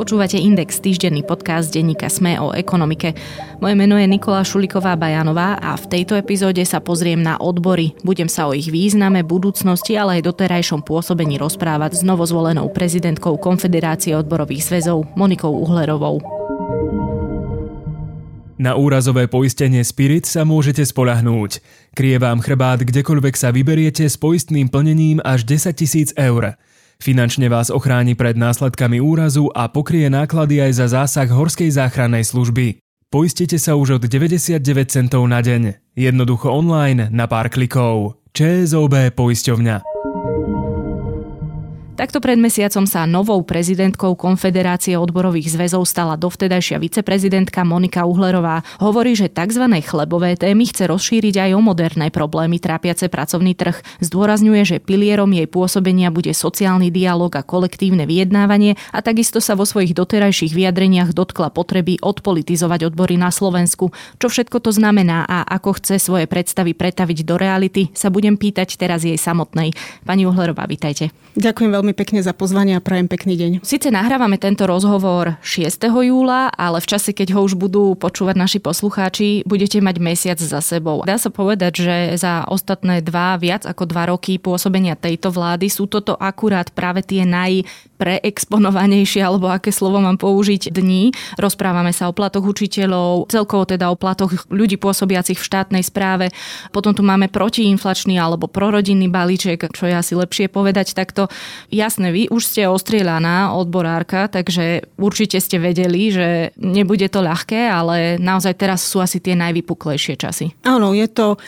Počúvate Index, týždenný podcast denníka Sme o ekonomike. Moje meno je Nikola Šuliková Bajanová a v tejto epizóde sa pozriem na odbory. Budem sa o ich význame, budúcnosti, ale aj doterajšom pôsobení rozprávať s novozvolenou prezidentkou Konfederácie odborových zväzov Monikou Uhlerovou. Na úrazové poistenie Spirit sa môžete spolahnúť. Krie vám chrbát kdekoľvek sa vyberiete s poistným plnením až 10 tisíc eur. Finančne vás ochráni pred následkami úrazu a pokrie náklady aj za zásah Horskej záchrannej služby. Poistite sa už od 99 centov na deň. Jednoducho online na pár klikov. ČSOB poisťovňa. Takto pred mesiacom sa novou prezidentkou Konfederácie odborových zväzov stala dovtedajšia viceprezidentka Monika Uhlerová. Hovorí, že tzv. chlebové témy chce rozšíriť aj o moderné problémy trápiace pracovný trh. Zdôrazňuje, že pilierom jej pôsobenia bude sociálny dialog a kolektívne vyjednávanie a takisto sa vo svojich doterajších vyjadreniach dotkla potreby odpolitizovať odbory na Slovensku. Čo všetko to znamená a ako chce svoje predstavy pretaviť do reality, sa budem pýtať teraz jej samotnej. Pani Uhlerová, vítajte. Ďakujem veľmi veľmi pekne za pozvanie a prajem pekný deň. Sice nahrávame tento rozhovor 6. júla, ale v čase, keď ho už budú počúvať naši poslucháči, budete mať mesiac za sebou. Dá sa povedať, že za ostatné dva, viac ako dva roky pôsobenia tejto vlády sú toto akurát práve tie naj preexponovanejšie, alebo aké slovo mám použiť, dní. Rozprávame sa o platoch učiteľov, celkovo teda o platoch ľudí pôsobiacich v štátnej správe. Potom tu máme protiinflačný alebo prorodinný balíček, čo je asi lepšie povedať takto. Jasné, vy už ste ostrieľaná odborárka, takže určite ste vedeli, že nebude to ľahké, ale naozaj teraz sú asi tie najvypuklejšie časy. Áno, je to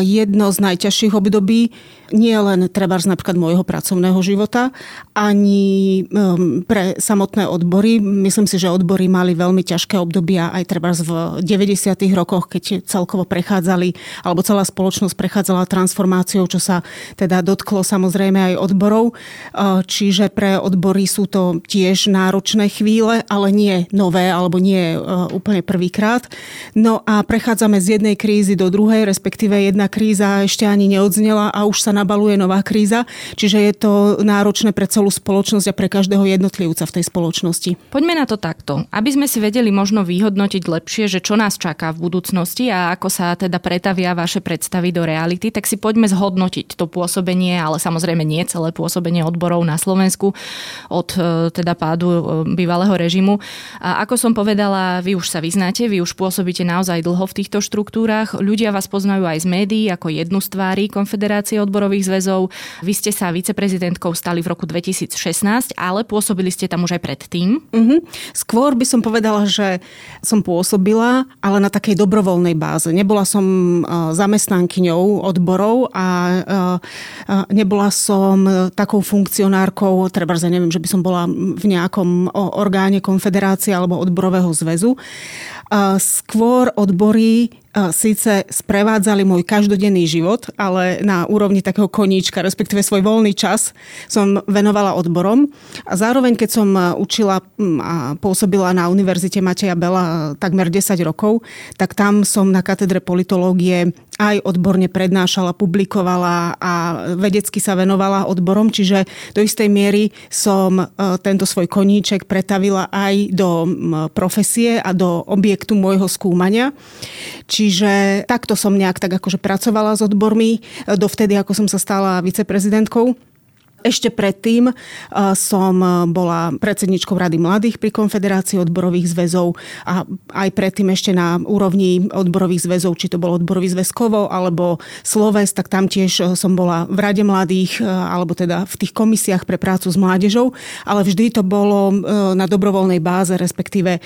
jedno z najťažších období, nie len treba napríklad môjho pracovného života, ani um, pre samotné odbory. Myslím si, že odbory mali veľmi ťažké obdobia aj treba v 90. rokoch, keď celkovo prechádzali, alebo celá spoločnosť prechádzala transformáciou, čo sa teda dotklo samozrejme aj odborov. Čiže pre odbory sú to tiež náročné chvíle, ale nie nové, alebo nie úplne prvýkrát. No a prechádzame z jednej krízy do druhej, respektíve jedna kríza ešte ani neodznela a už sa nabaluje nová kríza, čiže je to náročné pre celú spoločnosť a pre každého jednotlivca v tej spoločnosti. Poďme na to takto. Aby sme si vedeli možno vyhodnotiť lepšie, že čo nás čaká v budúcnosti a ako sa teda pretavia vaše predstavy do reality, tak si poďme zhodnotiť to pôsobenie, ale samozrejme nie celé pôsobenie odborov na Slovensku od e, teda pádu e, bývalého režimu. A ako som povedala, vy už sa vyznáte, vy už pôsobíte naozaj dlho v týchto štruktúrach. Ľudia vás poznajú aj z médií ako jednu z tvári Konfederácie odborových zväzov. Vy ste sa viceprezidentkou stali v roku 2016, ale pôsobili ste tam už aj predtým. Mm-hmm. Skôr by som povedala, že som pôsobila, ale na takej dobrovoľnej báze. Nebola som e, zamestnankyňou odborov a e, e, nebola som takou funkcionárkou, treba, že neviem, že by som bola v nejakom orgáne konfederácie alebo odborového zväzu. Skôr odbory síce sprevádzali môj každodenný život, ale na úrovni takého koníčka, respektíve svoj voľný čas som venovala odborom. A zároveň, keď som učila a pôsobila na Univerzite Mateja Bela takmer 10 rokov, tak tam som na katedre politológie aj odborne prednášala, publikovala a vedecky sa venovala odborom, čiže do istej miery som e, tento svoj koníček pretavila aj do profesie a do objektu môjho skúmania. Čiže takto som nejak tak akože pracovala s odbormi e, dovtedy, ako som sa stala viceprezidentkou. Ešte predtým som bola predsedničkou Rady mladých pri Konfederácii odborových zväzov a aj predtým ešte na úrovni odborových zväzov, či to bolo odborový zväz Kovo alebo Sloves, tak tam tiež som bola v Rade mladých alebo teda v tých komisiách pre prácu s mládežou, ale vždy to bolo na dobrovoľnej báze, respektíve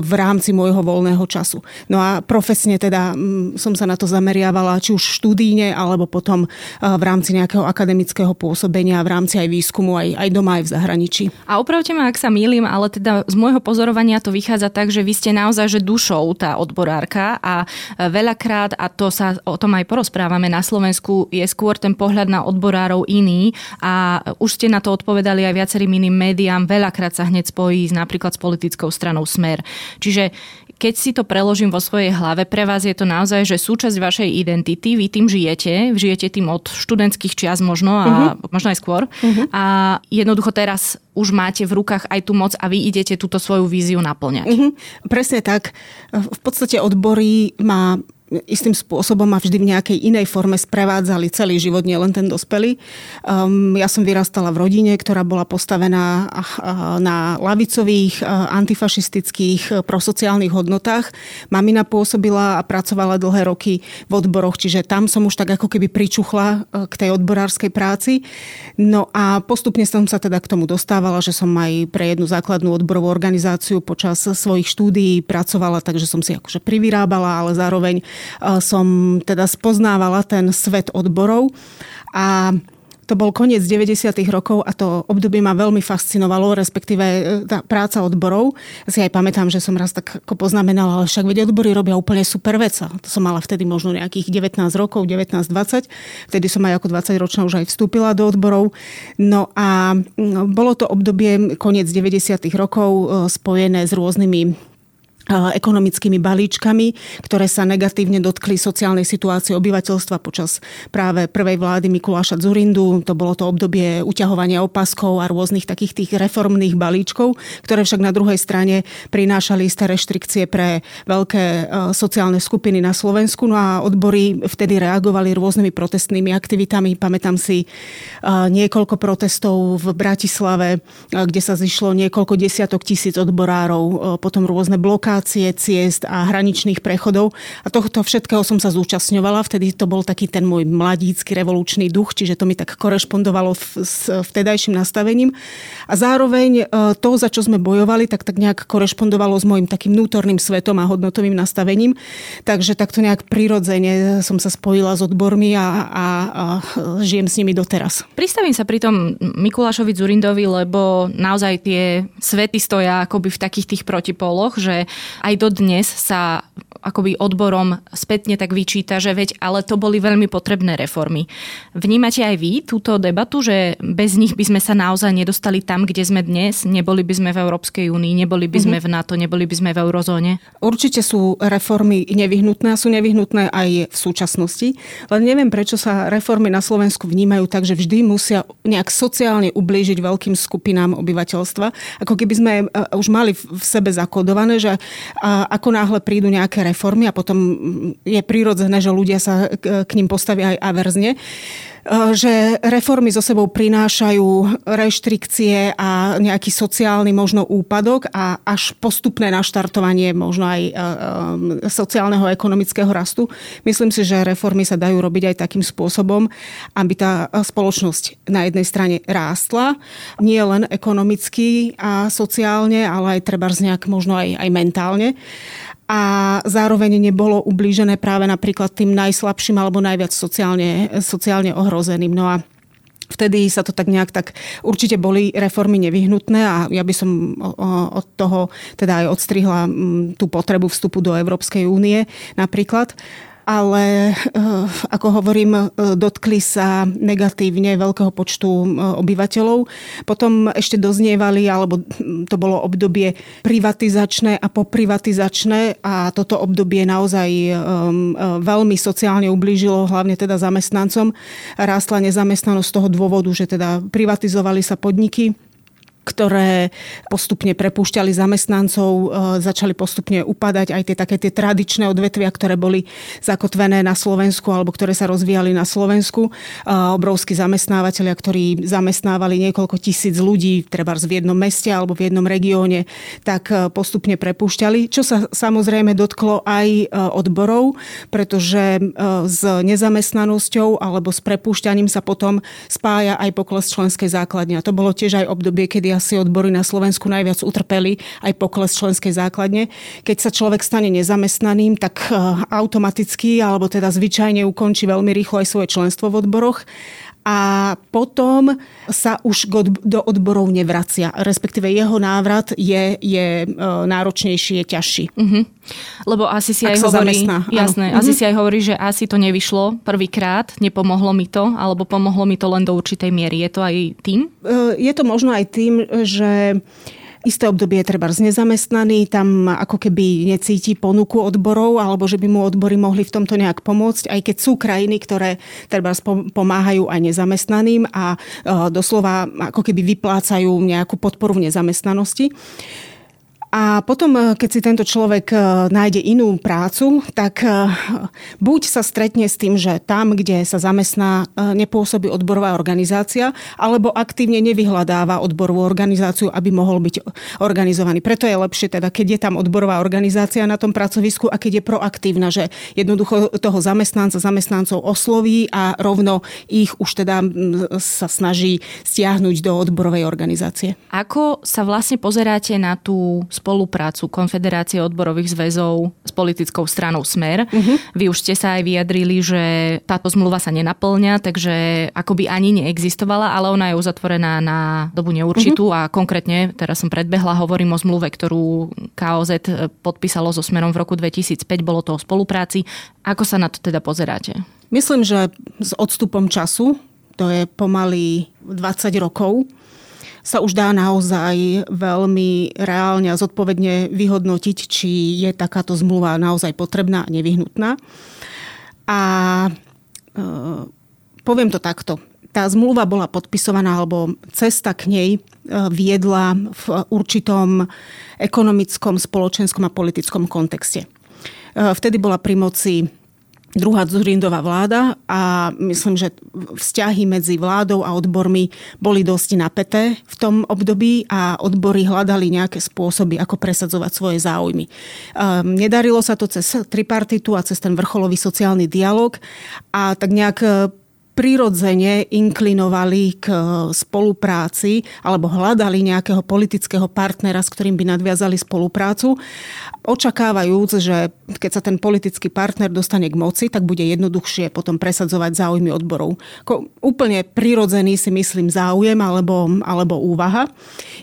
v rámci môjho voľného času. No a profesne teda som sa na to zameriavala, či už štúdíne, alebo potom v rámci nejakého akademického pôsobenia hodnotenia v rámci aj výskumu aj, aj doma, aj v zahraničí. A opravte ma, ak sa mýlim, ale teda z môjho pozorovania to vychádza tak, že vy ste naozaj že dušou tá odborárka a veľakrát, a to sa o tom aj porozprávame na Slovensku, je skôr ten pohľad na odborárov iný a už ste na to odpovedali aj viacerým iným médiám, veľakrát sa hneď spojí napríklad s politickou stranou Smer. Čiže keď si to preložím vo svojej hlave, pre vás je to naozaj, že súčasť vašej identity, vy tým žijete, žijete tým od študentských čias možno a uh-huh. možno aj skôr. Uh-huh. A jednoducho teraz už máte v rukách aj tú moc a vy idete túto svoju víziu naplňať. Uh-huh. Presne tak. V podstate odbory má istým spôsobom a vždy v nejakej inej forme sprevádzali celý život, nielen ten dospelý. Um, ja som vyrastala v rodine, ktorá bola postavená na lavicových, antifašistických, prosociálnych hodnotách. Mamina pôsobila a pracovala dlhé roky v odboroch, čiže tam som už tak ako keby pričuchla k tej odborárskej práci. No a postupne som sa teda k tomu dostávala, že som aj pre jednu základnú odborovú organizáciu počas svojich štúdií pracovala, takže som si akože privyrábala, ale zároveň som teda spoznávala ten svet odborov a to bol koniec 90. rokov a to obdobie ma veľmi fascinovalo, respektíve e, tá práca odborov. Ja si aj pamätám, že som raz tak ako poznamenala, ale však vedia odbory robia úplne super vec. To som mala vtedy možno nejakých 19 rokov, 19-20. Vtedy som aj ako 20 ročná už aj vstúpila do odborov. No a bolo to obdobie koniec 90. rokov e, spojené s rôznymi ekonomickými balíčkami, ktoré sa negatívne dotkli sociálnej situácie obyvateľstva počas práve prvej vlády Mikuláša Zurindu. To bolo to obdobie uťahovania opaskov a rôznych takých tých reformných balíčkov, ktoré však na druhej strane prinášali isté reštrikcie pre veľké e, sociálne skupiny na Slovensku. No a odbory vtedy reagovali rôznymi protestnými aktivitami. Pamätám si e, niekoľko protestov v Bratislave, e, kde sa zišlo niekoľko desiatok tisíc odborárov, potom rôzne blokády relokácie ciest a hraničných prechodov. A tohto všetkého som sa zúčastňovala. Vtedy to bol taký ten môj mladícky revolučný duch, čiže to mi tak korešpondovalo s vtedajším nastavením. A zároveň e, to, za čo sme bojovali, tak tak nejak korešpondovalo s môjim takým vnútorným svetom a hodnotovým nastavením. Takže takto nejak prirodzene som sa spojila s odbormi a, a, a žijem s nimi doteraz. Pristavím sa pri tom Mikulášovi Zurindovi, lebo naozaj tie svety stoja akoby v takých tých protipoloch, že aj dodnes sa akoby odborom spätne tak vyčíta, že veď, ale to boli veľmi potrebné reformy. Vnímate aj vy túto debatu, že bez nich by sme sa naozaj nedostali tam, kde sme dnes? Neboli by sme v Európskej únii, neboli by sme mm-hmm. v NATO, neboli by sme v eurozóne? Určite sú reformy nevyhnutné a sú nevyhnutné aj v súčasnosti. Len neviem, prečo sa reformy na Slovensku vnímajú tak, že vždy musia nejak sociálne ublížiť veľkým skupinám obyvateľstva. Ako keby sme e, už mali v sebe zakodované, že ako náhle prídu nejaké reformy a potom je prirodzené, že ľudia sa k ním postavia aj averzne že reformy so sebou prinášajú reštrikcie a nejaký sociálny možno úpadok a až postupné naštartovanie možno aj sociálneho a ekonomického rastu. Myslím si, že reformy sa dajú robiť aj takým spôsobom, aby tá spoločnosť na jednej strane rástla, nie len ekonomicky a sociálne, ale aj treba nejak možno aj, aj mentálne a zároveň nebolo ublížené práve napríklad tým najslabším alebo najviac sociálne, sociálne ohrozeným. No a Vtedy sa to tak nejak tak, určite boli reformy nevyhnutné a ja by som od toho teda aj odstrihla tú potrebu vstupu do Európskej únie napríklad ale eh, ako hovorím, eh, dotkli sa negatívne veľkého počtu eh, obyvateľov. Potom ešte doznievali, alebo hm, to bolo obdobie privatizačné a poprivatizačné a toto obdobie naozaj veľmi sociálne ublížilo, hlavne teda zamestnancom. Rástla nezamestnanosť z toho dôvodu, že teda privatizovali sa podniky ktoré postupne prepúšťali zamestnancov, e, začali postupne upadať aj tie také tie tradičné odvetvia, ktoré boli zakotvené na Slovensku alebo ktoré sa rozvíjali na Slovensku. E, obrovskí zamestnávateľia, ktorí zamestnávali niekoľko tisíc ľudí, treba v jednom meste alebo v jednom regióne, tak e, postupne prepúšťali, čo sa samozrejme dotklo aj odborov, pretože s nezamestnanosťou alebo s prepúšťaním sa potom spája aj pokles členskej základne. A to bolo tiež aj obdobie, kedy asi odbory na Slovensku najviac utrpeli aj pokles členskej základne. Keď sa človek stane nezamestnaným, tak e, automaticky alebo teda zvyčajne ukončí veľmi rýchlo aj svoje členstvo v odboroch a potom sa už do odborov nevracia. Respektíve jeho návrat je, je e, náročnejší, je ťažší. Uh-huh. Lebo asi si Ak aj hovorí, zamestná, jasné, uh-huh. asi si aj hovorí, že asi to nevyšlo prvýkrát, nepomohlo mi to, alebo pomohlo mi to len do určitej miery. Je to aj tým? E, je to možno aj tým, že isté obdobie je treba nezamestnaný, tam ako keby necíti ponuku odborov, alebo že by mu odbory mohli v tomto nejak pomôcť, aj keď sú krajiny, ktoré treba pomáhajú aj nezamestnaným a doslova ako keby vyplácajú nejakú podporu v nezamestnanosti. A potom, eh, keď si tento človek eh, nájde inú prácu, tak eh, buď sa stretne s tým, že tam, kde sa zamestná, nepôsobí odborová organizácia, alebo aktívne nevyhľadáva odborovú organizáciu, aby mohol byť organizovaný. Preto je lepšie teda, keď je tam odborová organizácia na tom pracovisku a keď je proaktívna, že jednoducho toho zamestnanca, zamestnancov osloví a rovno ich už teda sa snaží stiahnuť do odborovej organizácie. Ako sa vlastne pozeráte na tú spoluprácu Konfederácie odborových zväzov s politickou stranou Smer. Uh-huh. Vy už ste sa aj vyjadrili, že táto zmluva sa nenaplňa, takže akoby ani neexistovala, ale ona je uzatvorená na dobu neurčitú uh-huh. a konkrétne, teraz som predbehla, hovorím o zmluve, ktorú KOZ podpísalo so Smerom v roku 2005, bolo to o spolupráci. Ako sa na to teda pozeráte? Myslím, že s odstupom času, to je pomaly 20 rokov, sa už dá naozaj veľmi reálne a zodpovedne vyhodnotiť, či je takáto zmluva naozaj potrebná a nevyhnutná. A e, poviem to takto. Tá zmluva bola podpisovaná, alebo cesta k nej e, viedla v určitom ekonomickom, spoločenskom a politickom kontexte. E, vtedy bola pri moci druhá Zurindová vláda a myslím, že vzťahy medzi vládou a odbormi boli dosť napäté v tom období a odbory hľadali nejaké spôsoby, ako presadzovať svoje záujmy. Um, nedarilo sa to cez tripartitu a cez ten vrcholový sociálny dialog a tak nejak prirodzene inklinovali k spolupráci alebo hľadali nejakého politického partnera, s ktorým by nadviazali spoluprácu, očakávajúc, že keď sa ten politický partner dostane k moci, tak bude jednoduchšie potom presadzovať záujmy odborov. Ko, úplne prirodzený si myslím záujem alebo, alebo úvaha.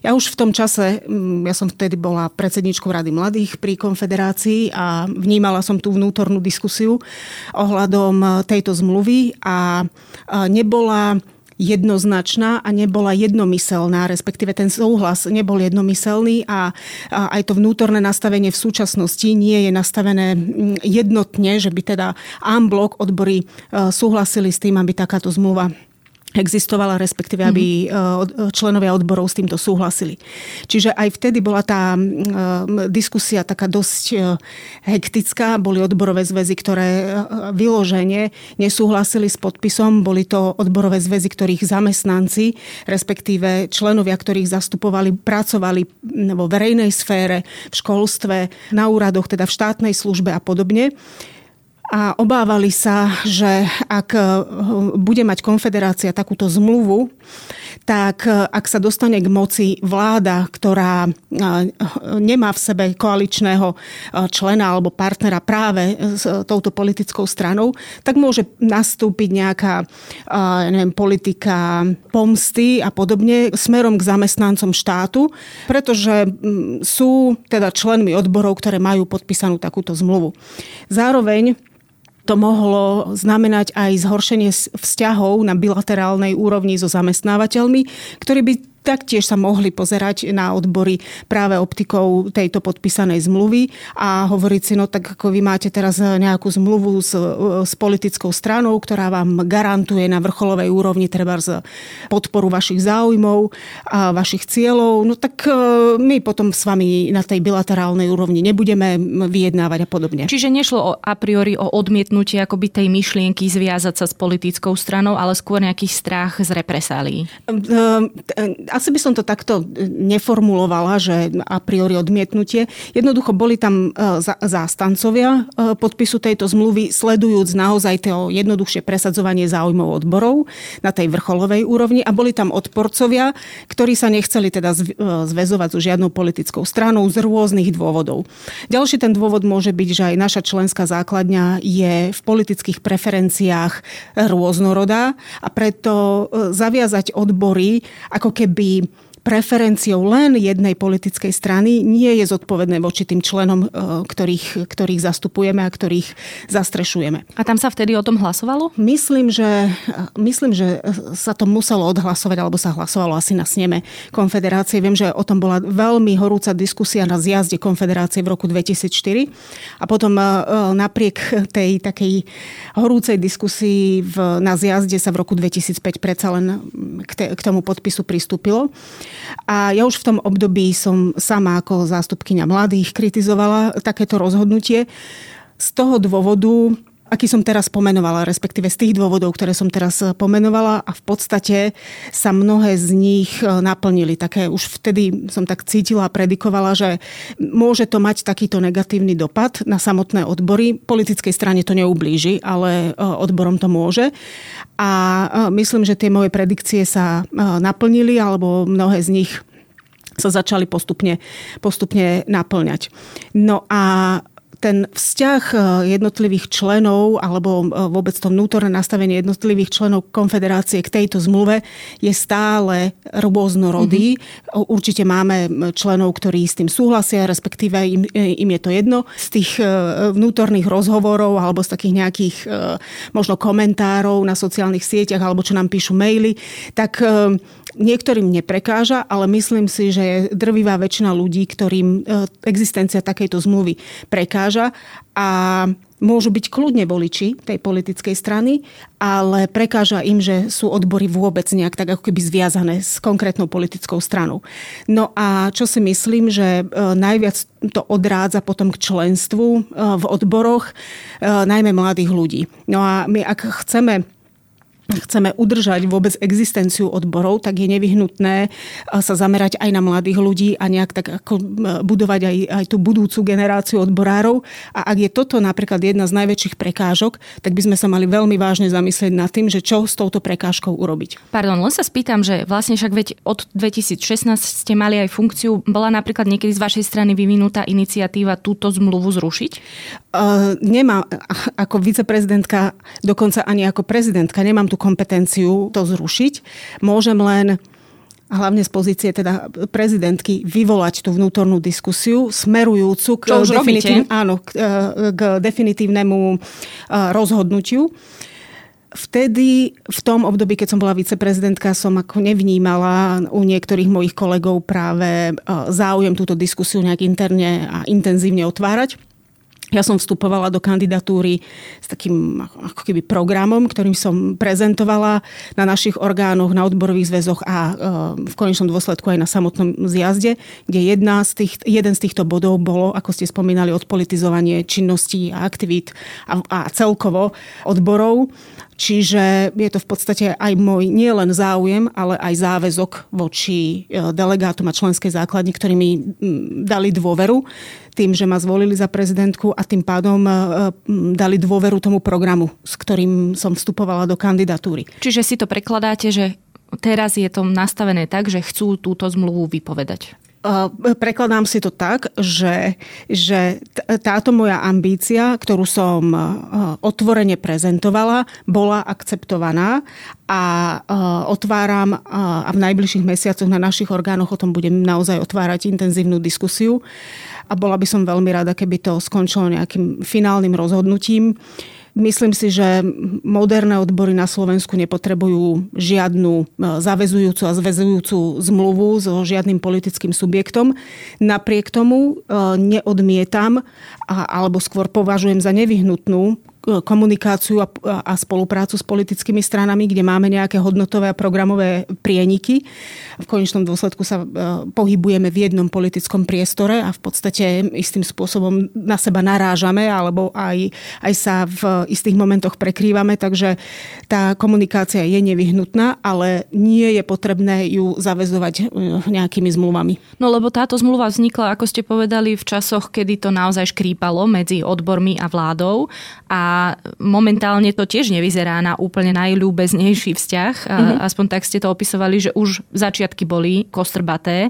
Ja už v tom čase, mm, ja som vtedy bola predsedničkou Rady mladých pri konfederácii a vnímala som tú vnútornú diskusiu ohľadom tejto zmluvy a nebola jednoznačná a nebola jednomyselná, respektíve ten súhlas nebol jednomyselný a, aj to vnútorné nastavenie v súčasnosti nie je nastavené mm, jednotne, že by teda blok odbory e, súhlasili s tým, aby takáto zmluva existovala, respektíve aby mm-hmm. členovia odborov s týmto súhlasili. Čiže aj vtedy bola tá diskusia taká dosť e, hektická. Boli odborové zväzy, ktoré vyložene nesúhlasili s podpisom. Boli to odborové zväzy, ktorých zamestnanci, respektíve členovia, ktorých zastupovali, pracovali vo verejnej sfére, v školstve, na úradoch, teda v štátnej službe a podobne a obávali sa, že ak eh, bude mať konfederácia takúto zmluvu, tak eh, ak sa dostane k moci vláda, ktorá eh, nemá v sebe koaličného člena alebo partnera práve s touto politickou stranou, tak môže nastúpiť nejaká neviem, politika pomsty a podobne smerom k zamestnancom štátu, pretože sú teda členmi odborov, ktoré majú podpísanú takúto zmluvu. Zároveň to mohlo znamenať aj zhoršenie vzťahov na bilaterálnej úrovni so zamestnávateľmi, ktorí by taktiež sa mohli pozerať na odbory práve optikou tejto podpísanej zmluvy a hovoriť si, no tak ako vy máte teraz nejakú zmluvu s, s politickou stranou, ktorá vám garantuje na vrcholovej úrovni treba z podporu vašich záujmov a vašich cieľov, no tak e, my potom s vami na tej bilaterálnej úrovni nebudeme vyjednávať a podobne. Čiže nešlo o, a priori o odmietnutie akoby tej myšlienky zviazať sa s politickou stranou, ale skôr nejaký strach z represálií. Asi by som to takto e, neformulovala, že a priori odmietnutie. Jednoducho boli tam e, zástancovia e, podpisu tejto zmluvy, sledujúc naozaj to jednoduchšie presadzovanie záujmov odborov na tej vrcholovej úrovni a boli tam odporcovia, ktorí sa nechceli teda zväzovať so žiadnou politickou stranou z rôznych dôvodov. Ďalší ten dôvod môže byť, že aj naša členská základňa je v politických preferenciách rôznorodá a preto zaviazať odbory ako keby by preferenciou len jednej politickej strany nie je zodpovedné voči tým členom, e, ktorých, ktorých zastupujeme a ktorých zastrešujeme. A tam sa vtedy o tom hlasovalo? Myslím, že, myslím, že sa to muselo odhlasovať, alebo sa hlasovalo asi na sneme konfederácie. Viem, že o tom bola veľmi horúca diskusia na zjazde konfederácie v roku 2004 a potom e, napriek tej takej horúcej diskusii v, na zjazde sa v roku 2005 predsa len k, te, k tomu podpisu pristúpilo. A ja už v tom období som sama ako zástupkynia mladých kritizovala takéto rozhodnutie. Z toho dôvodu, aký som teraz pomenovala, respektíve z tých dôvodov, ktoré som teraz pomenovala a v podstate sa mnohé z nich e, naplnili. Také už vtedy som tak cítila a predikovala, že môže to mať takýto negatívny dopad na samotné odbory. Politickej strane to neublíži, ale e, odborom to môže. A myslím, že tie moje predikcie sa naplnili, alebo mnohé z nich sa začali postupne, postupne naplňať. No a ten vzťah e, jednotlivých členov alebo e, vôbec to vnútorné nastavenie jednotlivých členov konfederácie k tejto zmluve je stále rôznorodý. Mm-hmm. Určite máme členov, ktorí s tým súhlasia, respektíve im, e, im je to jedno. Z tých vnútorných rozhovorov alebo z takých nejakých možno komentárov na sociálnych sieťach alebo čo nám píšu maily, tak niektorým neprekáža, ale myslím si, že je drvivá väčšina ľudí, ktorým existencia takejto zmluvy prekáža a môžu byť kľudne voliči tej politickej strany, ale prekáža im, že sú odbory vôbec nejak tak ako keby zviazané s konkrétnou politickou stranou. No a čo si myslím, že e, najviac to odrádza potom k členstvu e, v odboroch, e, najmä mladých ľudí. No a my ak chceme chceme udržať vôbec existenciu odborov, tak je nevyhnutné sa zamerať aj na mladých ľudí a nejak tak ako budovať aj, aj tú budúcu generáciu odborárov. A ak je toto napríklad jedna z najväčších prekážok, tak by sme sa mali veľmi vážne zamyslieť nad tým, že čo s touto prekážkou urobiť. Pardon, len sa spýtam, že vlastne však veď od 2016 ste mali aj funkciu, bola napríklad niekedy z vašej strany vyvinutá iniciatíva túto zmluvu zrušiť? Uh, nemám, ako viceprezidentka, dokonca ani ako prezidentka, nemám tú kompetenciu to zrušiť. Môžem len hlavne z pozície teda prezidentky vyvolať tú vnútornú diskusiu smerujúcu k, definitív, áno, k, e, k definitívnemu e, rozhodnutiu. Vtedy, v tom období, keď som bola viceprezidentka, som ako nevnímala u niektorých mojich kolegov práve e, záujem túto diskusiu nejak interne a intenzívne otvárať. Ja som vstupovala do kandidatúry s takým ako keby programom, ktorým som prezentovala na našich orgánoch, na odborových zväzoch a e, v konečnom dôsledku aj na samotnom zjazde, kde jedna z tých, jeden z týchto bodov bolo, ako ste spomínali, odpolitizovanie činností a aktivít a, a celkovo odborov. Čiže je to v podstate aj môj nielen záujem, ale aj záväzok voči e, delegátom a členskej základni, ktorí mi dali dôveru tým, že ma zvolili za prezidentku a tým pádom e, dali dôveru tomu programu, s ktorým som vstupovala do kandidatúry. Čiže si to prekladáte, že teraz je to nastavené tak, že chcú túto zmluvu vypovedať. Prekladám si to tak, že, že táto moja ambícia, ktorú som otvorene prezentovala, bola akceptovaná a otváram a v najbližších mesiacoch na našich orgánoch o tom budem naozaj otvárať intenzívnu diskusiu. A bola by som veľmi rada, keby to skončilo nejakým finálnym rozhodnutím Myslím si, že moderné odbory na Slovensku nepotrebujú žiadnu e, zavezujúcu a zväzujúcu zmluvu so žiadnym politickým subjektom. Napriek tomu e, neodmietam alebo skôr považujem za nevyhnutnú komunikáciu a, a spoluprácu s politickými stranami, kde máme nejaké hodnotové a programové prieniky. V konečnom dôsledku sa e, pohybujeme v jednom politickom priestore a v podstate istým spôsobom na seba narážame alebo aj, aj sa v istých momentoch prekrývame, takže tá komunikácia je nevyhnutná, ale nie je potrebné ju zavezovať e, nejakými zmluvami. No lebo táto zmluva vznikla, ako ste povedali, v časoch, kedy to naozaj škrípalo medzi odbormi a vládou a momentálne to tiež nevyzerá na úplne najľúbeznejší vzťah. Mm-hmm. Aspoň tak ste to opisovali, že už začiatky boli kostrbaté.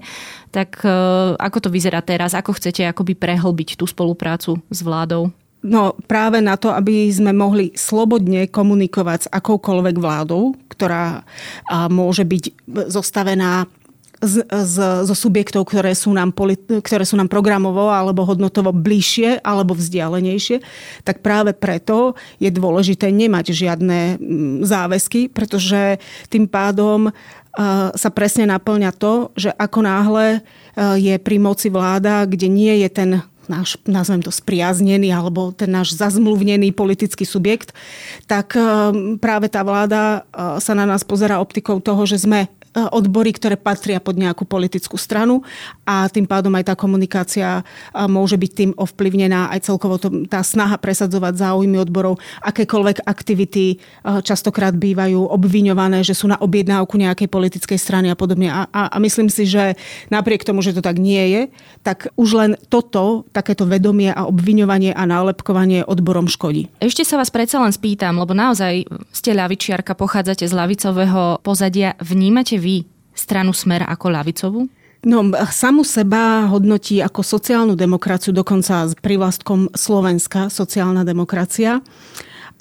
Tak e, ako to vyzerá teraz? Ako chcete akoby prehlbiť tú spoluprácu s vládou? No práve na to, aby sme mohli slobodne komunikovať s akoukoľvek vládou, ktorá môže byť zostavená z, z, zo subjektov, ktoré sú, nám ktoré sú nám programovo alebo hodnotovo bližšie alebo vzdialenejšie, tak práve preto je dôležité nemať žiadne mm, záväzky, pretože tým pádom sa presne naplňa to, že ako náhle je pri moci vláda, kde nie je ten náš, nazvem to, spriaznený alebo ten náš zazmluvnený politický subjekt, tak práve tá vláda sa na nás pozera optikou toho, že sme E, odbory, ktoré patria pod nejakú politickú stranu a tým pádom aj tá komunikácia e, môže byť tým ovplyvnená aj celkovo to, tá snaha presadzovať záujmy odborov. Akékoľvek aktivity e, častokrát bývajú obviňované, že sú na objednávku nejakej politickej strany a podobne. A, a, a myslím si, že napriek tomu, že to tak nie je, tak už len toto, takéto vedomie a obviňovanie a nálepkovanie odborom škodí. Ešte sa vás predsa len spýtam, lebo naozaj ste ľavičiarka, pochádzate z ľavicového pozadia. Vnímate vy stranu Smer ako lavicovú? No, samu seba hodnotí ako sociálnu demokraciu, dokonca s privlastkom Slovenská sociálna demokracia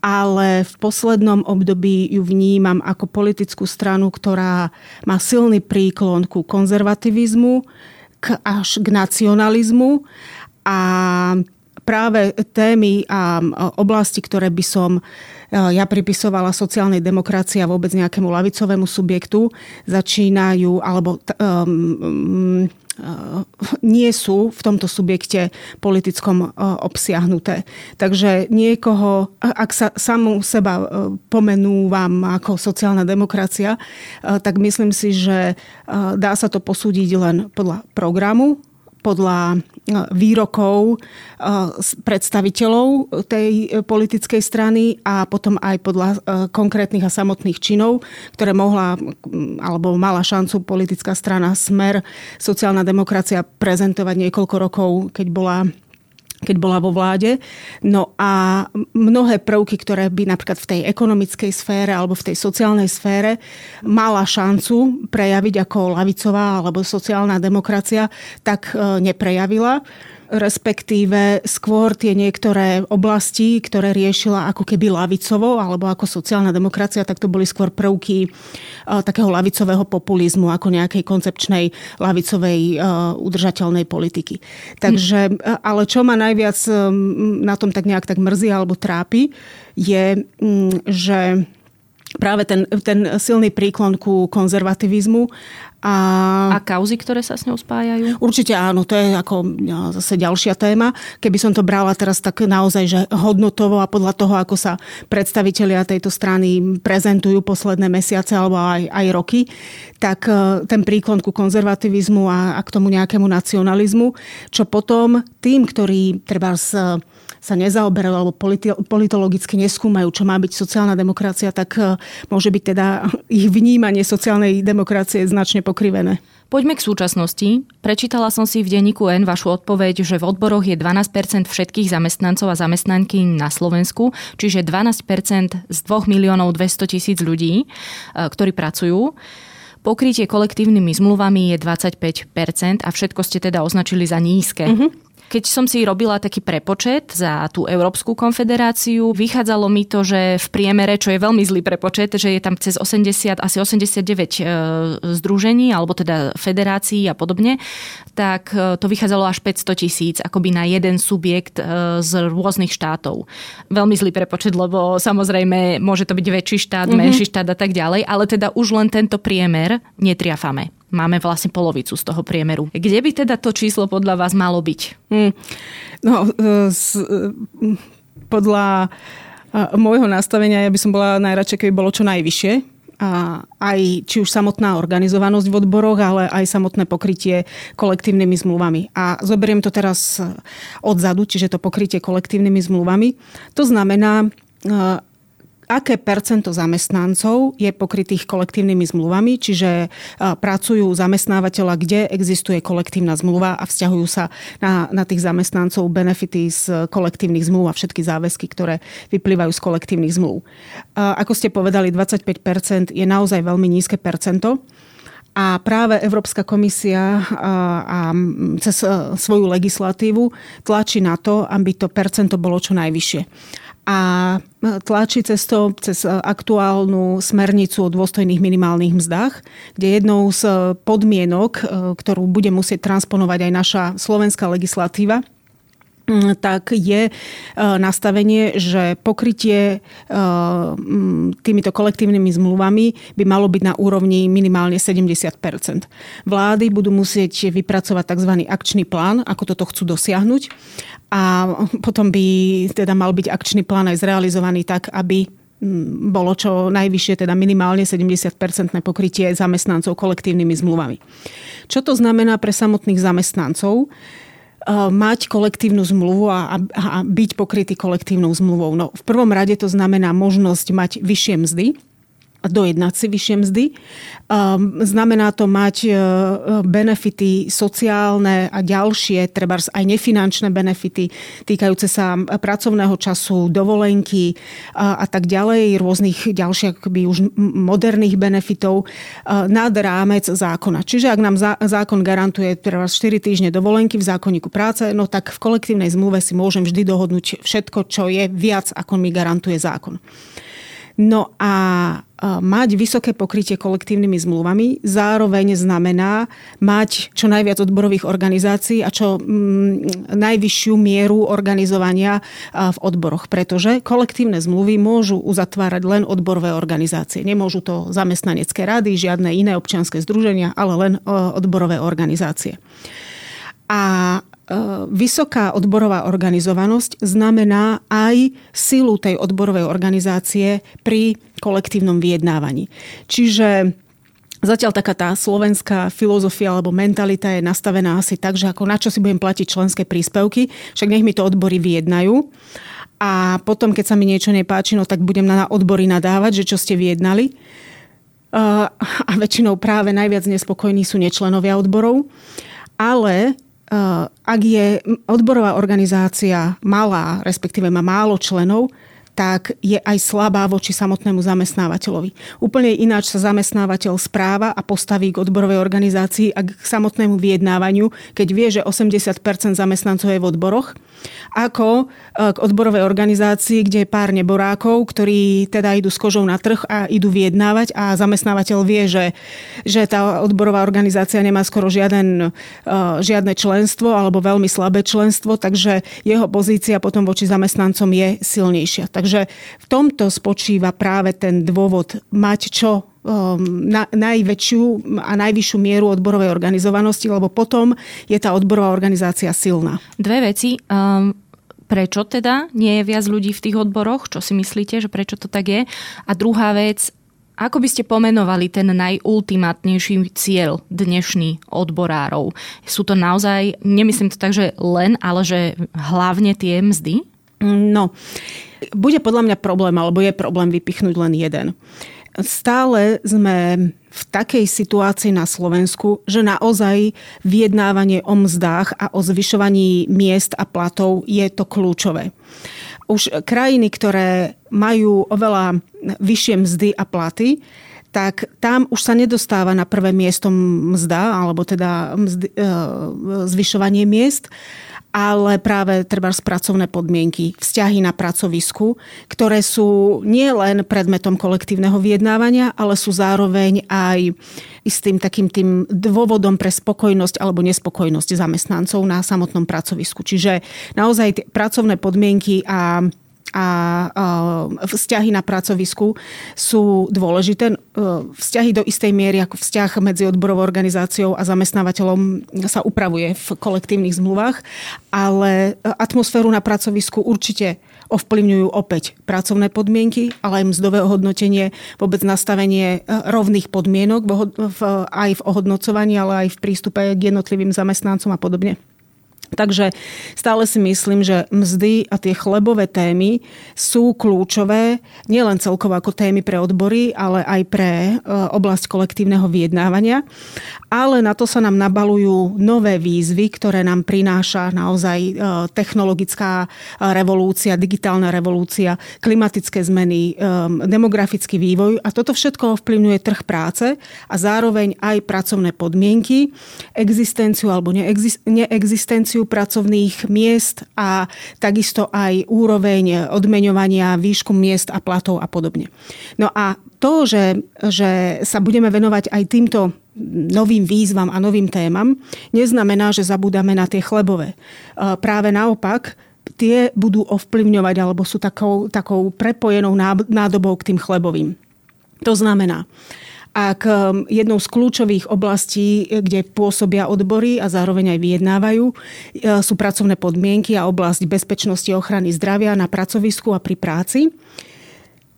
ale v poslednom období ju vnímam ako politickú stranu, ktorá má silný príklon ku konzervativizmu, k, až k nacionalizmu a práve témy a oblasti, ktoré by som ja pripisovala sociálnej demokracii a vôbec nejakému lavicovému subjektu, začínajú, alebo um, nie sú v tomto subjekte politickom obsiahnuté. Takže niekoho, ak sa samú seba pomenúvam ako sociálna demokracia, tak myslím si, že dá sa to posúdiť len podľa programu, podľa e, výrokov e, predstaviteľov tej e, politickej strany a potom aj podľa konkrétnych a samotných činov, ktoré mohla alebo mala šancu politická strana Smer, sociálna demokracia prezentovať niekoľko rokov, keď bola keď bola vo vláde. No a mnohé prvky, ktoré by napríklad v tej ekonomickej sfére alebo v tej sociálnej sfére mala šancu prejaviť ako lavicová alebo sociálna demokracia, tak e, neprejavila respektíve skôr tie niektoré oblasti, ktoré riešila ako keby lavicovo alebo ako sociálna demokracia, tak to boli skôr prvky uh, takého lavicového populizmu ako nejakej koncepčnej lavicovej uh, udržateľnej politiky. Takže, hm. ale čo ma najviac na tom tak nejak tak mrzí alebo trápi, je, um, že práve ten, ten silný príklon ku konzervativizmu a, a kauzy, ktoré sa s ňou spájajú? Určite áno, to je ako zase ďalšia téma. Keby som to brala teraz tak naozaj, že hodnotovo a podľa toho, ako sa predstavitelia tejto strany prezentujú posledné mesiace alebo aj, aj roky, tak e, ten príklon ku konzervativizmu a, a k tomu nejakému nacionalizmu, čo potom tým, ktorí treba z sa nezaoberajú alebo politologicky neskúmajú, čo má byť sociálna demokracia, tak e, môže byť teda ich vnímanie sociálnej demokracie značne pokrivené. Poďme k súčasnosti. Prečítala som si v denníku N vašu odpoveď, že v odboroch je 12% všetkých zamestnancov a zamestnanky na Slovensku, čiže 12% z 2 miliónov 200 tisíc ľudí, e, ktorí pracujú. Pokrytie kolektívnymi zmluvami je 25% a všetko ste teda označili za nízke. Mm-hmm. Keď som si robila taký prepočet za tú Európsku konfederáciu, vychádzalo mi to, že v priemere, čo je veľmi zlý prepočet, že je tam cez 80, asi 89 e, združení, alebo teda federácií a podobne, tak e, to vychádzalo až 500 tisíc, akoby na jeden subjekt e, z rôznych štátov. Veľmi zlý prepočet, lebo samozrejme môže to byť väčší štát, mm-hmm. menší štát a tak ďalej, ale teda už len tento priemer netriafame máme vlastne polovicu z toho priemeru. Kde by teda to číslo podľa vás malo byť? Hmm. No, z, podľa môjho nastavenia ja by som bola najradšej, keby bolo čo najvyššie. A aj či už samotná organizovanosť v odboroch, ale aj samotné pokrytie kolektívnymi zmluvami. A zoberiem to teraz odzadu, čiže to pokrytie kolektívnymi zmluvami. To znamená, aké percento zamestnancov je pokrytých kolektívnymi zmluvami, čiže pracujú zamestnávateľa, kde existuje kolektívna zmluva a vzťahujú sa na, na tých zamestnancov benefity z kolektívnych zmluv a všetky záväzky, ktoré vyplývajú z kolektívnych zmluv. Ako ste povedali, 25% je naozaj veľmi nízke percento A práve Európska komisia a, a cez svoju legislatívu tlačí na to, aby to percento bolo čo najvyššie a tlačí cez to, cez aktuálnu smernicu o dôstojných minimálnych mzdách, kde jednou z podmienok, ktorú bude musieť transponovať aj naša slovenská legislatíva, tak je e, nastavenie, že pokrytie e, týmito kolektívnymi zmluvami by malo byť na úrovni minimálne 70% Vlády budú musieť vypracovať tzv. akčný plán, ako toto chcú dosiahnuť a potom by teda mal byť akčný plán aj zrealizovaný tak, aby bolo čo najvyššie, teda minimálne 70-percentné pokrytie zamestnancov kolektívnymi zmluvami. Čo to znamená pre samotných zamestnancov? Eh, mať kolektívnu zmluvu a, a, byť pokrytý kolektívnou zmluvou. No, v prvom rade to znamená možnosť mať vyššie mzdy, dojednať si vyššie mzdy. Ehm, znamená to mať e, benefity sociálne a ďalšie, treba aj nefinančné benefity týkajúce sa pracovného času, dovolenky a, a tak ďalej, rôznych ďalších akoby už moderných benefitov e, nad rámec zákona. Čiže ak nám zákon garantuje treba 4 týždne dovolenky v zákonníku práce, no tak v kolektívnej zmluve si môžem vždy dohodnúť všetko, čo je viac, ako mi garantuje zákon. No a mať vysoké pokrytie kolektívnymi zmluvami zároveň znamená mať čo najviac odborových organizácií a čo mm, najvyššiu mieru organizovania v odboroch, pretože kolektívne zmluvy môžu uzatvárať len odborové organizácie. Nemôžu to zamestnanecké rady, žiadne iné občianske združenia, ale len odborové organizácie. A E, vysoká odborová organizovanosť znamená aj silu tej odborovej organizácie pri kolektívnom vyjednávaní. Čiže Zatiaľ taká tá slovenská filozofia alebo mentalita je nastavená asi tak, že ako na čo si budem platiť členské príspevky, však nech mi to odbory vyjednajú. A potom, keď sa mi niečo nepáči, no tak budem na odbory nadávať, že čo ste vyjednali. E, a väčšinou práve najviac nespokojní sú nečlenovia odborov. Ale ak je odborová organizácia malá, respektíve má málo členov, tak je aj slabá voči samotnému zamestnávateľovi. Úplne ináč sa zamestnávateľ správa a postaví k odborovej organizácii a k samotnému vyjednávaniu, keď vie, že 80% zamestnancov je v odboroch ako e, k odborovej organizácii, kde je pár neborákov, ktorí teda idú s kožou na trh a idú vyjednávať a zamestnávateľ vie, že, že tá odborová organizácia nemá skoro žiaden, e, žiadne členstvo alebo veľmi slabé členstvo, takže jeho pozícia potom voči zamestnancom je silnejšia. Takže v tomto spočíva práve ten dôvod mať čo um, na, najväčšiu a najvyššiu mieru odborovej organizovanosti, lebo potom je tá odborová organizácia silná. Dve veci. Um, prečo teda nie je viac ľudí v tých odboroch? Čo si myslíte, že prečo to tak je? A druhá vec, ako by ste pomenovali ten najultimátnejší cieľ dnešný odborárov? Sú to naozaj, nemyslím to tak, že len, ale že hlavne tie mzdy? No, bude podľa mňa problém, alebo je problém vypichnúť len jeden. Stále sme v takej situácii na Slovensku, že naozaj vyjednávanie o mzdách a o zvyšovaní miest a platov je to kľúčové. Už krajiny, ktoré majú oveľa vyššie mzdy a platy, tak tam už sa nedostáva na prvé miesto mzda, alebo teda mzdy, e, zvyšovanie miest, ale práve treba pracovné podmienky, vzťahy na pracovisku, ktoré sú nie len predmetom kolektívneho vyjednávania, ale sú zároveň aj istým takým tým dôvodom pre spokojnosť alebo nespokojnosť zamestnancov na samotnom pracovisku. Čiže naozaj pracovné podmienky a a vzťahy na pracovisku sú dôležité. Vzťahy do istej miery ako vzťah medzi odborovou organizáciou a zamestnávateľom sa upravuje v kolektívnych zmluvách, ale atmosféru na pracovisku určite ovplyvňujú opäť pracovné podmienky, ale aj mzdové ohodnotenie, vôbec nastavenie rovných podmienok aj v ohodnocovaní, ale aj v prístupe k jednotlivým zamestnancom a podobne. Takže stále si myslím, že mzdy a tie chlebové témy sú kľúčové nielen celkovo ako témy pre odbory, ale aj pre e, oblasť kolektívneho vyjednávania. Ale na to sa nám nabalujú nové výzvy, ktoré nám prináša naozaj e, technologická revolúcia, digitálna revolúcia, klimatické zmeny, e, demografický vývoj a toto všetko ovplyvňuje trh práce a zároveň aj pracovné podmienky, existenciu alebo neexistenciu pracovných miest a takisto aj úroveň odmeňovania, výšku miest a platov a podobne. No a to, že, že sa budeme venovať aj týmto novým výzvam a novým témam, neznamená, že zabúdame na tie chlebové. Práve naopak, tie budú ovplyvňovať alebo sú takou, takou prepojenou nádobou k tým chlebovým. To znamená, ak um, jednou z kľúčových oblastí, kde pôsobia odbory a zároveň aj vyjednávajú, uh, sú pracovné podmienky a oblasť bezpečnosti a ochrany zdravia na pracovisku a pri práci,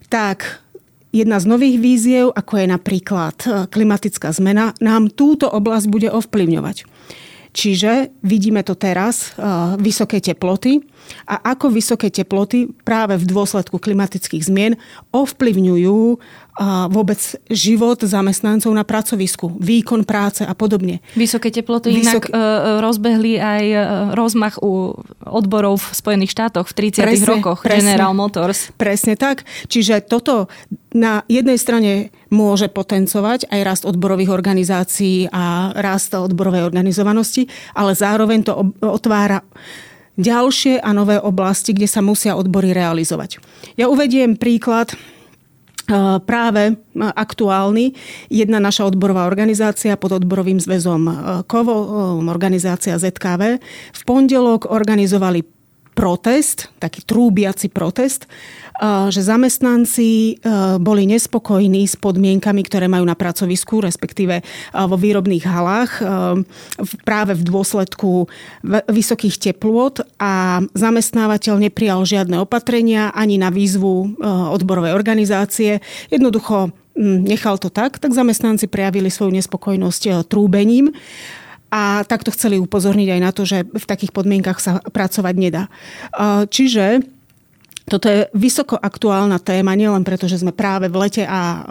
tak jedna z nových víziev, ako je napríklad uh, klimatická zmena, nám túto oblasť bude ovplyvňovať. Čiže vidíme to teraz, uh, vysoké teploty a ako vysoké teploty práve v dôsledku klimatických zmien ovplyvňujú vôbec život zamestnancov na pracovisku, výkon práce a podobne. Vysoké teploty Vysok... inak e, rozbehli aj rozmach u odborov v Spojených štátoch v 30. Presne, rokoch, presne, General Motors. Presne tak. Čiže toto na jednej strane môže potencovať aj rast odborových organizácií a rast odborovej organizovanosti, ale zároveň to otvára ďalšie a nové oblasti, kde sa musia odbory realizovať. Ja uvediem príklad práve aktuálny. Jedna naša odborová organizácia pod odborovým zväzom KOVO, organizácia ZKV, v pondelok organizovali protest, taký trúbiaci protest že zamestnanci boli nespokojní s podmienkami, ktoré majú na pracovisku, respektíve vo výrobných halách práve v dôsledku vysokých teplôt a zamestnávateľ neprijal žiadne opatrenia ani na výzvu odborovej organizácie. Jednoducho nechal to tak, tak zamestnanci prejavili svoju nespokojnosť trúbením a takto chceli upozorniť aj na to, že v takých podmienkach sa pracovať nedá. Čiže toto je vysoko aktuálna téma, nielen preto, že sme práve v lete a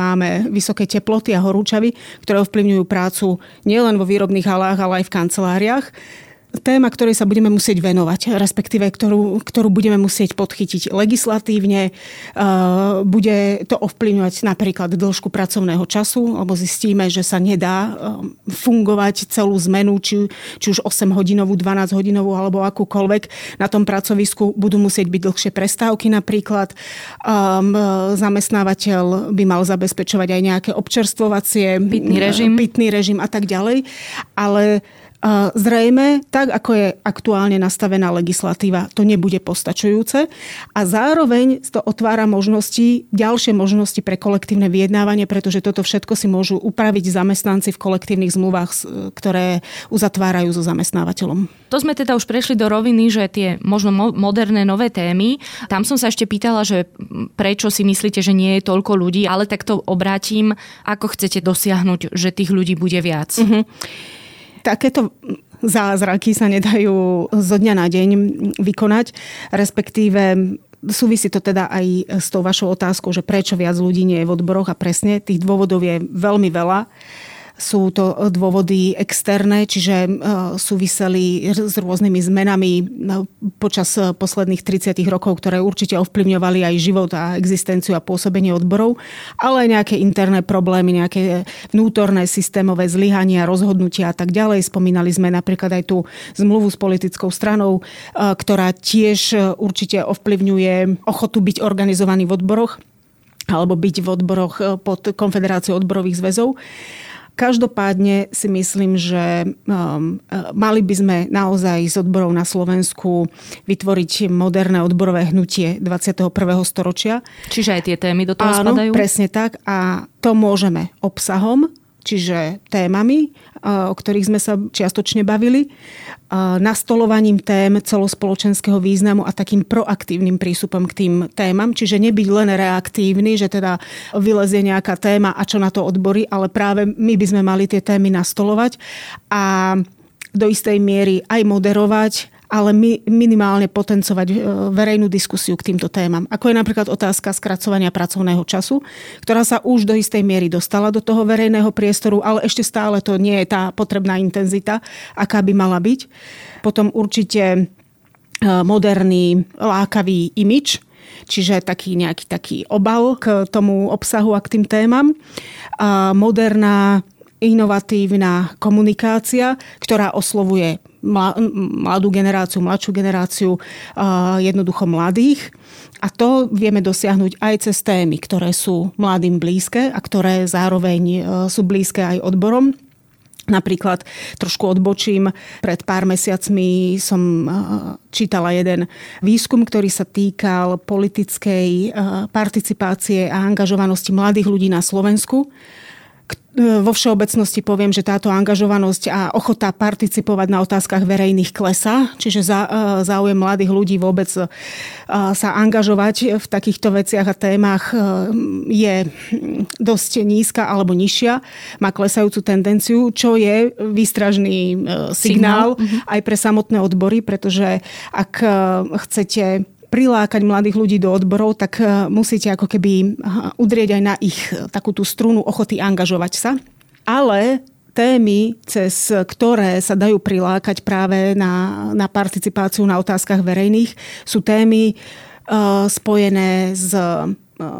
máme vysoké teploty a horúčavy, ktoré ovplyvňujú prácu nielen vo výrobných halách, ale aj v kanceláriách téma, ktorej sa budeme musieť venovať, respektíve ktorú, ktorú budeme musieť podchytiť legislatívne. Bude to ovplyvňovať napríklad dĺžku pracovného času, lebo zistíme, že sa nedá fungovať celú zmenu, či, či už 8 hodinovú, 12 hodinovú alebo akúkoľvek. Na tom pracovisku budú musieť byť dlhšie prestávky napríklad. Zamestnávateľ by mal zabezpečovať aj nejaké občerstvovacie, pitný režim, pitný režim a tak ďalej. Ale Zrejme, tak ako je aktuálne nastavená legislatíva, to nebude postačujúce a zároveň to otvára možnosti, ďalšie možnosti pre kolektívne vyjednávanie, pretože toto všetko si môžu upraviť zamestnanci v kolektívnych zmluvách, ktoré uzatvárajú so zamestnávateľom. To sme teda už prešli do roviny, že tie možno moderné nové témy. Tam som sa ešte pýtala, že prečo si myslíte, že nie je toľko ľudí, ale tak to obrátim, ako chcete dosiahnuť, že tých ľudí bude viac. Uh-huh takéto zázraky sa nedajú zo dňa na deň vykonať, respektíve súvisí to teda aj s tou vašou otázkou, že prečo viac ľudí nie je v odboroch a presne tých dôvodov je veľmi veľa. Sú to dôvody externé, čiže e, súviseli s rôznymi zmenami e, počas posledných 30 rokov, ktoré určite ovplyvňovali aj život a existenciu a pôsobenie odborov, ale aj nejaké interné problémy, nejaké vnútorné systémové zlyhania, rozhodnutia a tak ďalej. Spomínali sme napríklad aj tú zmluvu s politickou stranou, e, ktorá tiež určite ovplyvňuje ochotu byť organizovaný v odboroch alebo byť v odboroch pod Konfederáciou odborových zväzov. Každopádne si myslím, že um, mali by sme naozaj s odborov na Slovensku vytvoriť moderné odborové hnutie 21. storočia. Čiže aj tie témy do toho Áno, spadajú? presne tak. A to môžeme obsahom, čiže témami, o ktorých sme sa čiastočne bavili, nastolovaním tém celospoločenského významu a takým proaktívnym prístupom k tým témam, čiže nebyť len reaktívny, že teda vylezie nejaká téma a čo na to odbory, ale práve my by sme mali tie témy nastolovať a do istej miery aj moderovať, ale mi, minimálne potencovať e, verejnú diskusiu k týmto témam. Ako je napríklad otázka skracovania pracovného času, ktorá sa už do istej miery dostala do toho verejného priestoru, ale ešte stále to nie je tá potrebná intenzita, aká by mala byť. Potom určite e, moderný, lákavý imič, čiže taký nejaký taký obal k tomu obsahu a k tým témam. A moderná inovatívna komunikácia, ktorá oslovuje mladú generáciu, mladšiu generáciu, jednoducho mladých. A to vieme dosiahnuť aj cez témy, ktoré sú mladým blízke a ktoré zároveň e, sú blízke aj odborom. Napríklad trošku odbočím, pred pár mesiacmi som e, čítala jeden výskum, ktorý sa týkal politickej e, participácie a angažovanosti mladých ľudí na Slovensku vo všeobecnosti poviem, že táto angažovanosť a ochota participovať na otázkach verejných klesa, čiže e, záujem mladých ľudí vôbec e, sa angažovať v takýchto veciach a témach e, je dosť nízka alebo nižšia, má klesajúcu tendenciu, čo je výstražný signál, signál. Mhm. aj pre samotné odbory, pretože ak chcete prilákať mladých ľudí do odborov, tak e, musíte ako keby e, udrieť aj na ich e, takú tú strunu ochoty angažovať sa. Ale témy, cez ktoré sa dajú prilákať práve na, na participáciu na otázkach verejných, sú témy spojené s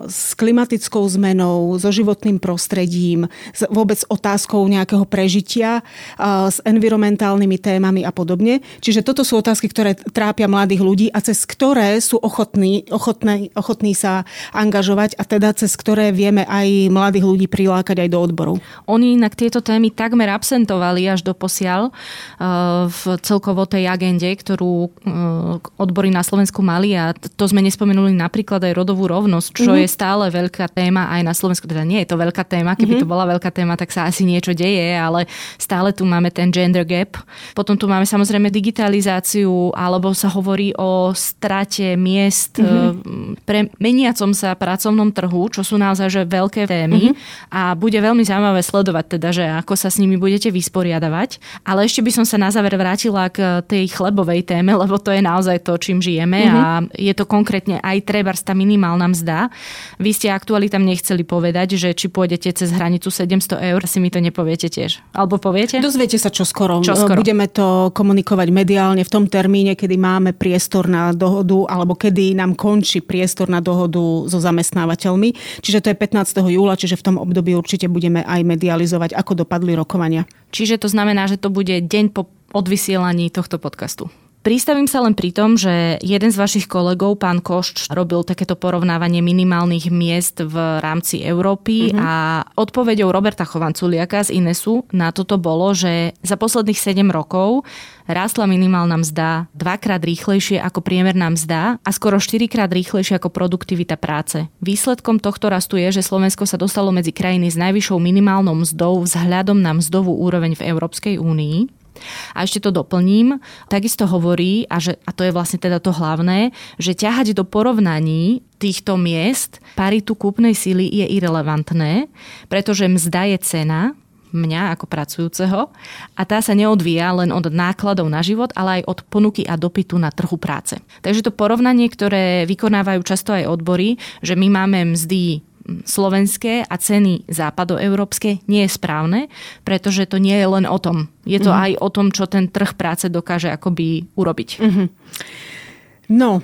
s klimatickou zmenou, so životným prostredím, s vôbec otázkou nejakého prežitia, s environmentálnymi témami a podobne. Čiže toto sú otázky, ktoré trápia mladých ľudí a cez ktoré sú ochotní, ochotní, ochotní sa angažovať a teda cez ktoré vieme aj mladých ľudí prilákať aj do odborov. Oni inak tieto témy takmer absentovali až do posiaľ v celkovo tej agende, ktorú odbory na Slovensku mali a to sme nespomenuli napríklad aj rodovú rovnosť, čo čo mm-hmm. je stále veľká téma aj na Slovensku. Teda nie je to veľká téma, keby mm-hmm. to bola veľká téma, tak sa asi niečo deje, ale stále tu máme ten gender gap. Potom tu máme samozrejme digitalizáciu, alebo sa hovorí o strate miest mm-hmm. pre meniacom sa pracovnom trhu, čo sú naozaj že veľké témy mm-hmm. a bude veľmi zaujímavé sledovať teda, že ako sa s nimi budete vysporiadavať. Ale ešte by som sa na záver vrátila k tej chlebovej téme, lebo to je naozaj to, čím žijeme mm-hmm. a je to konkrétne aj treba tá minimálna mzda. Vy ste aktuálne tam nechceli povedať, že či pôjdete cez hranicu 700 eur, si mi to nepoviete tiež. Alebo poviete? Dozviete sa čo skoro. Čo skoro. Budeme to komunikovať mediálne v tom termíne, kedy máme priestor na dohodu alebo kedy nám končí priestor na dohodu so zamestnávateľmi. Čiže to je 15. júla, čiže v tom období určite budeme aj medializovať, ako dopadli rokovania. Čiže to znamená, že to bude deň po odvysielaní tohto podcastu. Pristavím sa len pri tom, že jeden z vašich kolegov, pán Košč, robil takéto porovnávanie minimálnych miest v rámci Európy mm-hmm. a odpovedou Roberta Chovanculiaka z Inesu na toto bolo, že za posledných 7 rokov rástla minimálna mzda dvakrát rýchlejšie ako priemerná mzda a skoro štyrikrát rýchlejšie ako produktivita práce. Výsledkom tohto rastu je, že Slovensko sa dostalo medzi krajiny s najvyššou minimálnou mzdou vzhľadom na mzdovú úroveň v Európskej únii. A ešte to doplním, takisto hovorí, a, že, a to je vlastne teda to hlavné, že ťahať do porovnaní týchto miest paritu kúpnej síly je irrelevantné, pretože mzda je cena, mňa ako pracujúceho a tá sa neodvíja len od nákladov na život, ale aj od ponuky a dopytu na trhu práce. Takže to porovnanie, ktoré vykonávajú často aj odbory, že my máme mzdy slovenské a ceny západoeurópske nie je správne, pretože to nie je len o tom. Je to mm-hmm. aj o tom, čo ten trh práce dokáže akoby urobiť. Mm-hmm. No,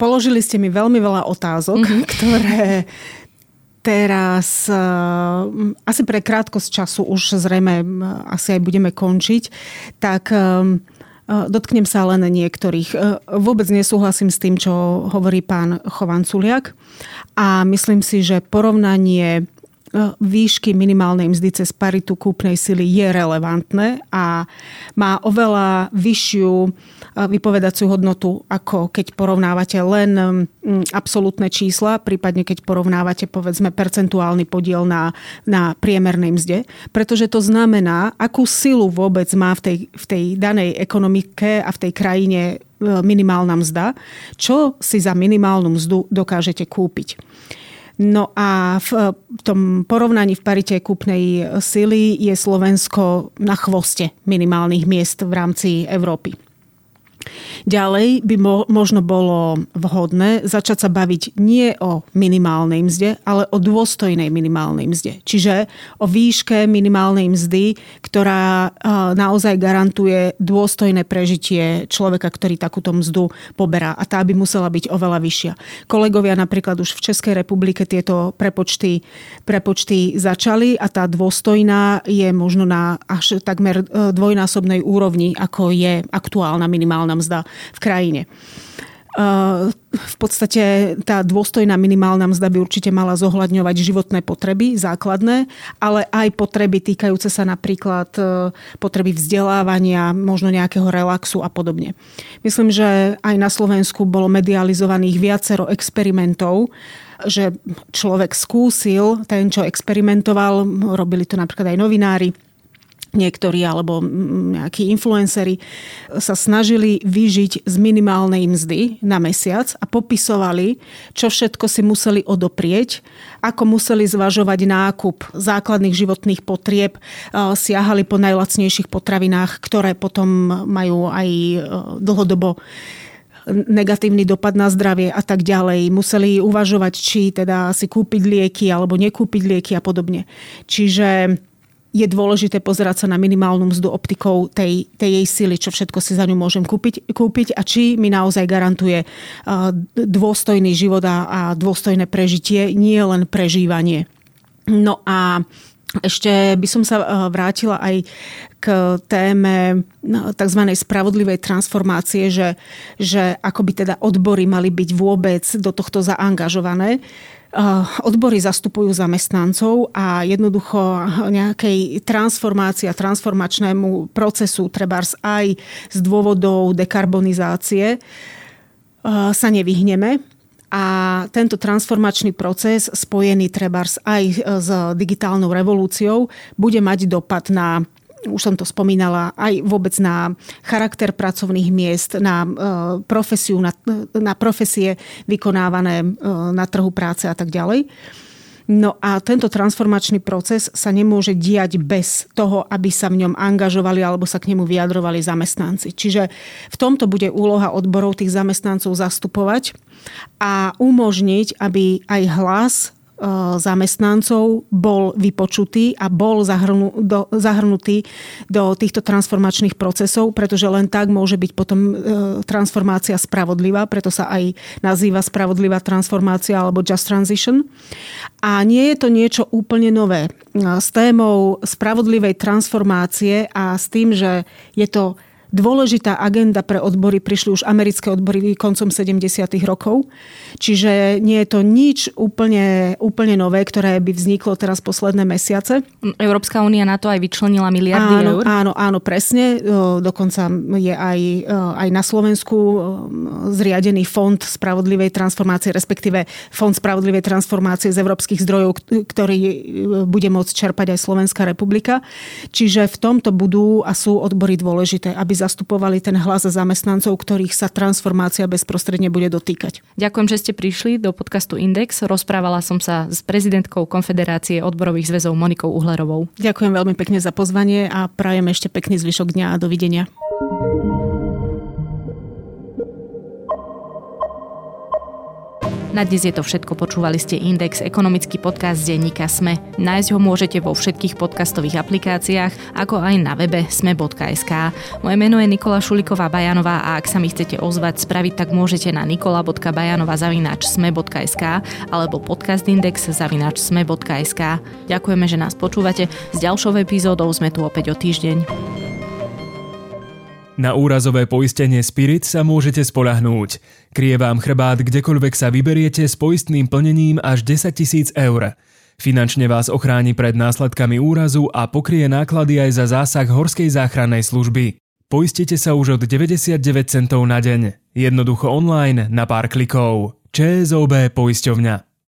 položili ste mi veľmi veľa otázok, mm-hmm. ktoré teraz uh, asi pre krátkosť času už zrejme asi aj budeme končiť, tak um, Dotknem sa len niektorých. Vôbec nesúhlasím s tým, čo hovorí pán Chovanculiak a myslím si, že porovnanie výšky minimálnej mzdy cez paritu kúpnej sily je relevantné a má oveľa vyššiu vypovedaciu hodnotu, ako keď porovnávate len absolútne čísla, prípadne keď porovnávate povedzme percentuálny podiel na, na priemernej mzde, pretože to znamená, akú silu vôbec má v tej, v tej danej ekonomike a v tej krajine e, minimálna mzda, čo si za minimálnu mzdu dokážete kúpiť. No a v tom porovnaní v parite kúpnej sily je Slovensko na chvoste minimálnych miest v rámci Európy. Ďalej by mo- možno bolo vhodné začať sa baviť nie o minimálnej mzde, ale o dôstojnej minimálnej mzde. Čiže o výške minimálnej mzdy, ktorá naozaj garantuje dôstojné prežitie človeka, ktorý takúto mzdu poberá. A tá by musela byť oveľa vyššia. Kolegovia napríklad už v Českej republike tieto prepočty, prepočty začali a tá dôstojná je možno na až takmer e, dvojnásobnej úrovni, ako je aktuálna minimálna mzda v krajine. V podstate tá dôstojná minimálna mzda by určite mala zohľadňovať životné potreby, základné, ale aj potreby týkajúce sa napríklad e, potreby vzdelávania, možno nejakého relaxu a podobne. Myslím, že aj na Slovensku bolo medializovaných viacero experimentov, že človek skúsil, ten, čo experimentoval, robili to napríklad aj novinári, niektorí alebo nejakí influenceri sa snažili vyžiť z minimálnej mzdy na mesiac a popisovali, čo všetko si museli odoprieť, ako museli zvažovať nákup základných životných potrieb, siahali po najlacnejších potravinách, ktoré potom majú aj e, dlhodobo negatívny dopad na zdravie a tak ďalej. Museli uvažovať, či teda si kúpiť lieky alebo nekúpiť lieky a podobne. Čiže je dôležité pozerať sa na minimálnu mzdu optikou tej, tej jej sily, čo všetko si za ňu môžem kúpiť, kúpiť a či mi naozaj garantuje dôstojný život a, a dôstojné prežitie, nie len prežívanie. No a ešte by som sa vrátila aj k téme no, tzv. spravodlivej transformácie, že, že ako by teda odbory mali byť vôbec do tohto zaangažované. Odbory zastupujú zamestnancov a jednoducho nejakej transformácii a transformačnému procesu, trebárs aj z dôvodov dekarbonizácie, sa nevyhneme. A tento transformačný proces spojený trebárs aj s digitálnou revolúciou bude mať dopad na už som to spomínala, aj vôbec na charakter pracovných miest, na e, profesiu, na, na profesie vykonávané e, na trhu práce a tak ďalej. No a tento transformačný proces sa nemôže diať bez toho, aby sa v ňom angažovali alebo sa k nemu vyjadrovali zamestnanci. Čiže v tomto bude úloha odborov tých zamestnancov zastupovať a umožniť, aby aj hlas zamestnancov bol vypočutý a bol zahrnu, do, zahrnutý do týchto transformačných procesov, pretože len tak môže byť potom e, transformácia spravodlivá, preto sa aj nazýva spravodlivá transformácia alebo just transition. A nie je to niečo úplne nové. S témou spravodlivej transformácie a s tým, že je to dôležitá agenda pre odbory. Prišli už americké odbory koncom 70. rokov. Čiže nie je to nič úplne, úplne nové, ktoré by vzniklo teraz posledné mesiace. Európska únia na to aj vyčlenila miliardy áno, eur. Áno, áno, presne. Dokonca je aj, aj na Slovensku zriadený fond spravodlivej transformácie, respektíve fond spravodlivej transformácie z európskych zdrojov, ktorý bude môcť čerpať aj Slovenská republika. Čiže v tomto budú a sú odbory dôležité, aby zastupovali ten hlas zamestnancov, ktorých sa transformácia bezprostredne bude dotýkať. Ďakujem, že ste prišli do podcastu Index. Rozprávala som sa s prezidentkou Konfederácie odborových zväzov Monikou Uhlerovou. Ďakujem veľmi pekne za pozvanie a prajem ešte pekný zvyšok dňa a dovidenia. Na dnes je to všetko. Počúvali ste Index, ekonomický podcast denníka Sme. Nájsť ho môžete vo všetkých podcastových aplikáciách, ako aj na webe sme.sk. Moje meno je Nikola Šuliková Bajanová a ak sa mi chcete ozvať, spraviť tak môžete na nikola.bajanova.sme.sk alebo podcastindex.sme.sk. Ďakujeme, že nás počúvate. S ďalšou epizódou sme tu opäť o týždeň. Na úrazové poistenie Spirit sa môžete spolahnúť. Krie vám chrbát kdekoľvek sa vyberiete s poistným plnením až 10 tisíc eur. Finančne vás ochráni pred následkami úrazu a pokrie náklady aj za zásah Horskej záchrannej služby. Poistite sa už od 99 centov na deň. Jednoducho online na pár klikov. ČSOB poisťovňa.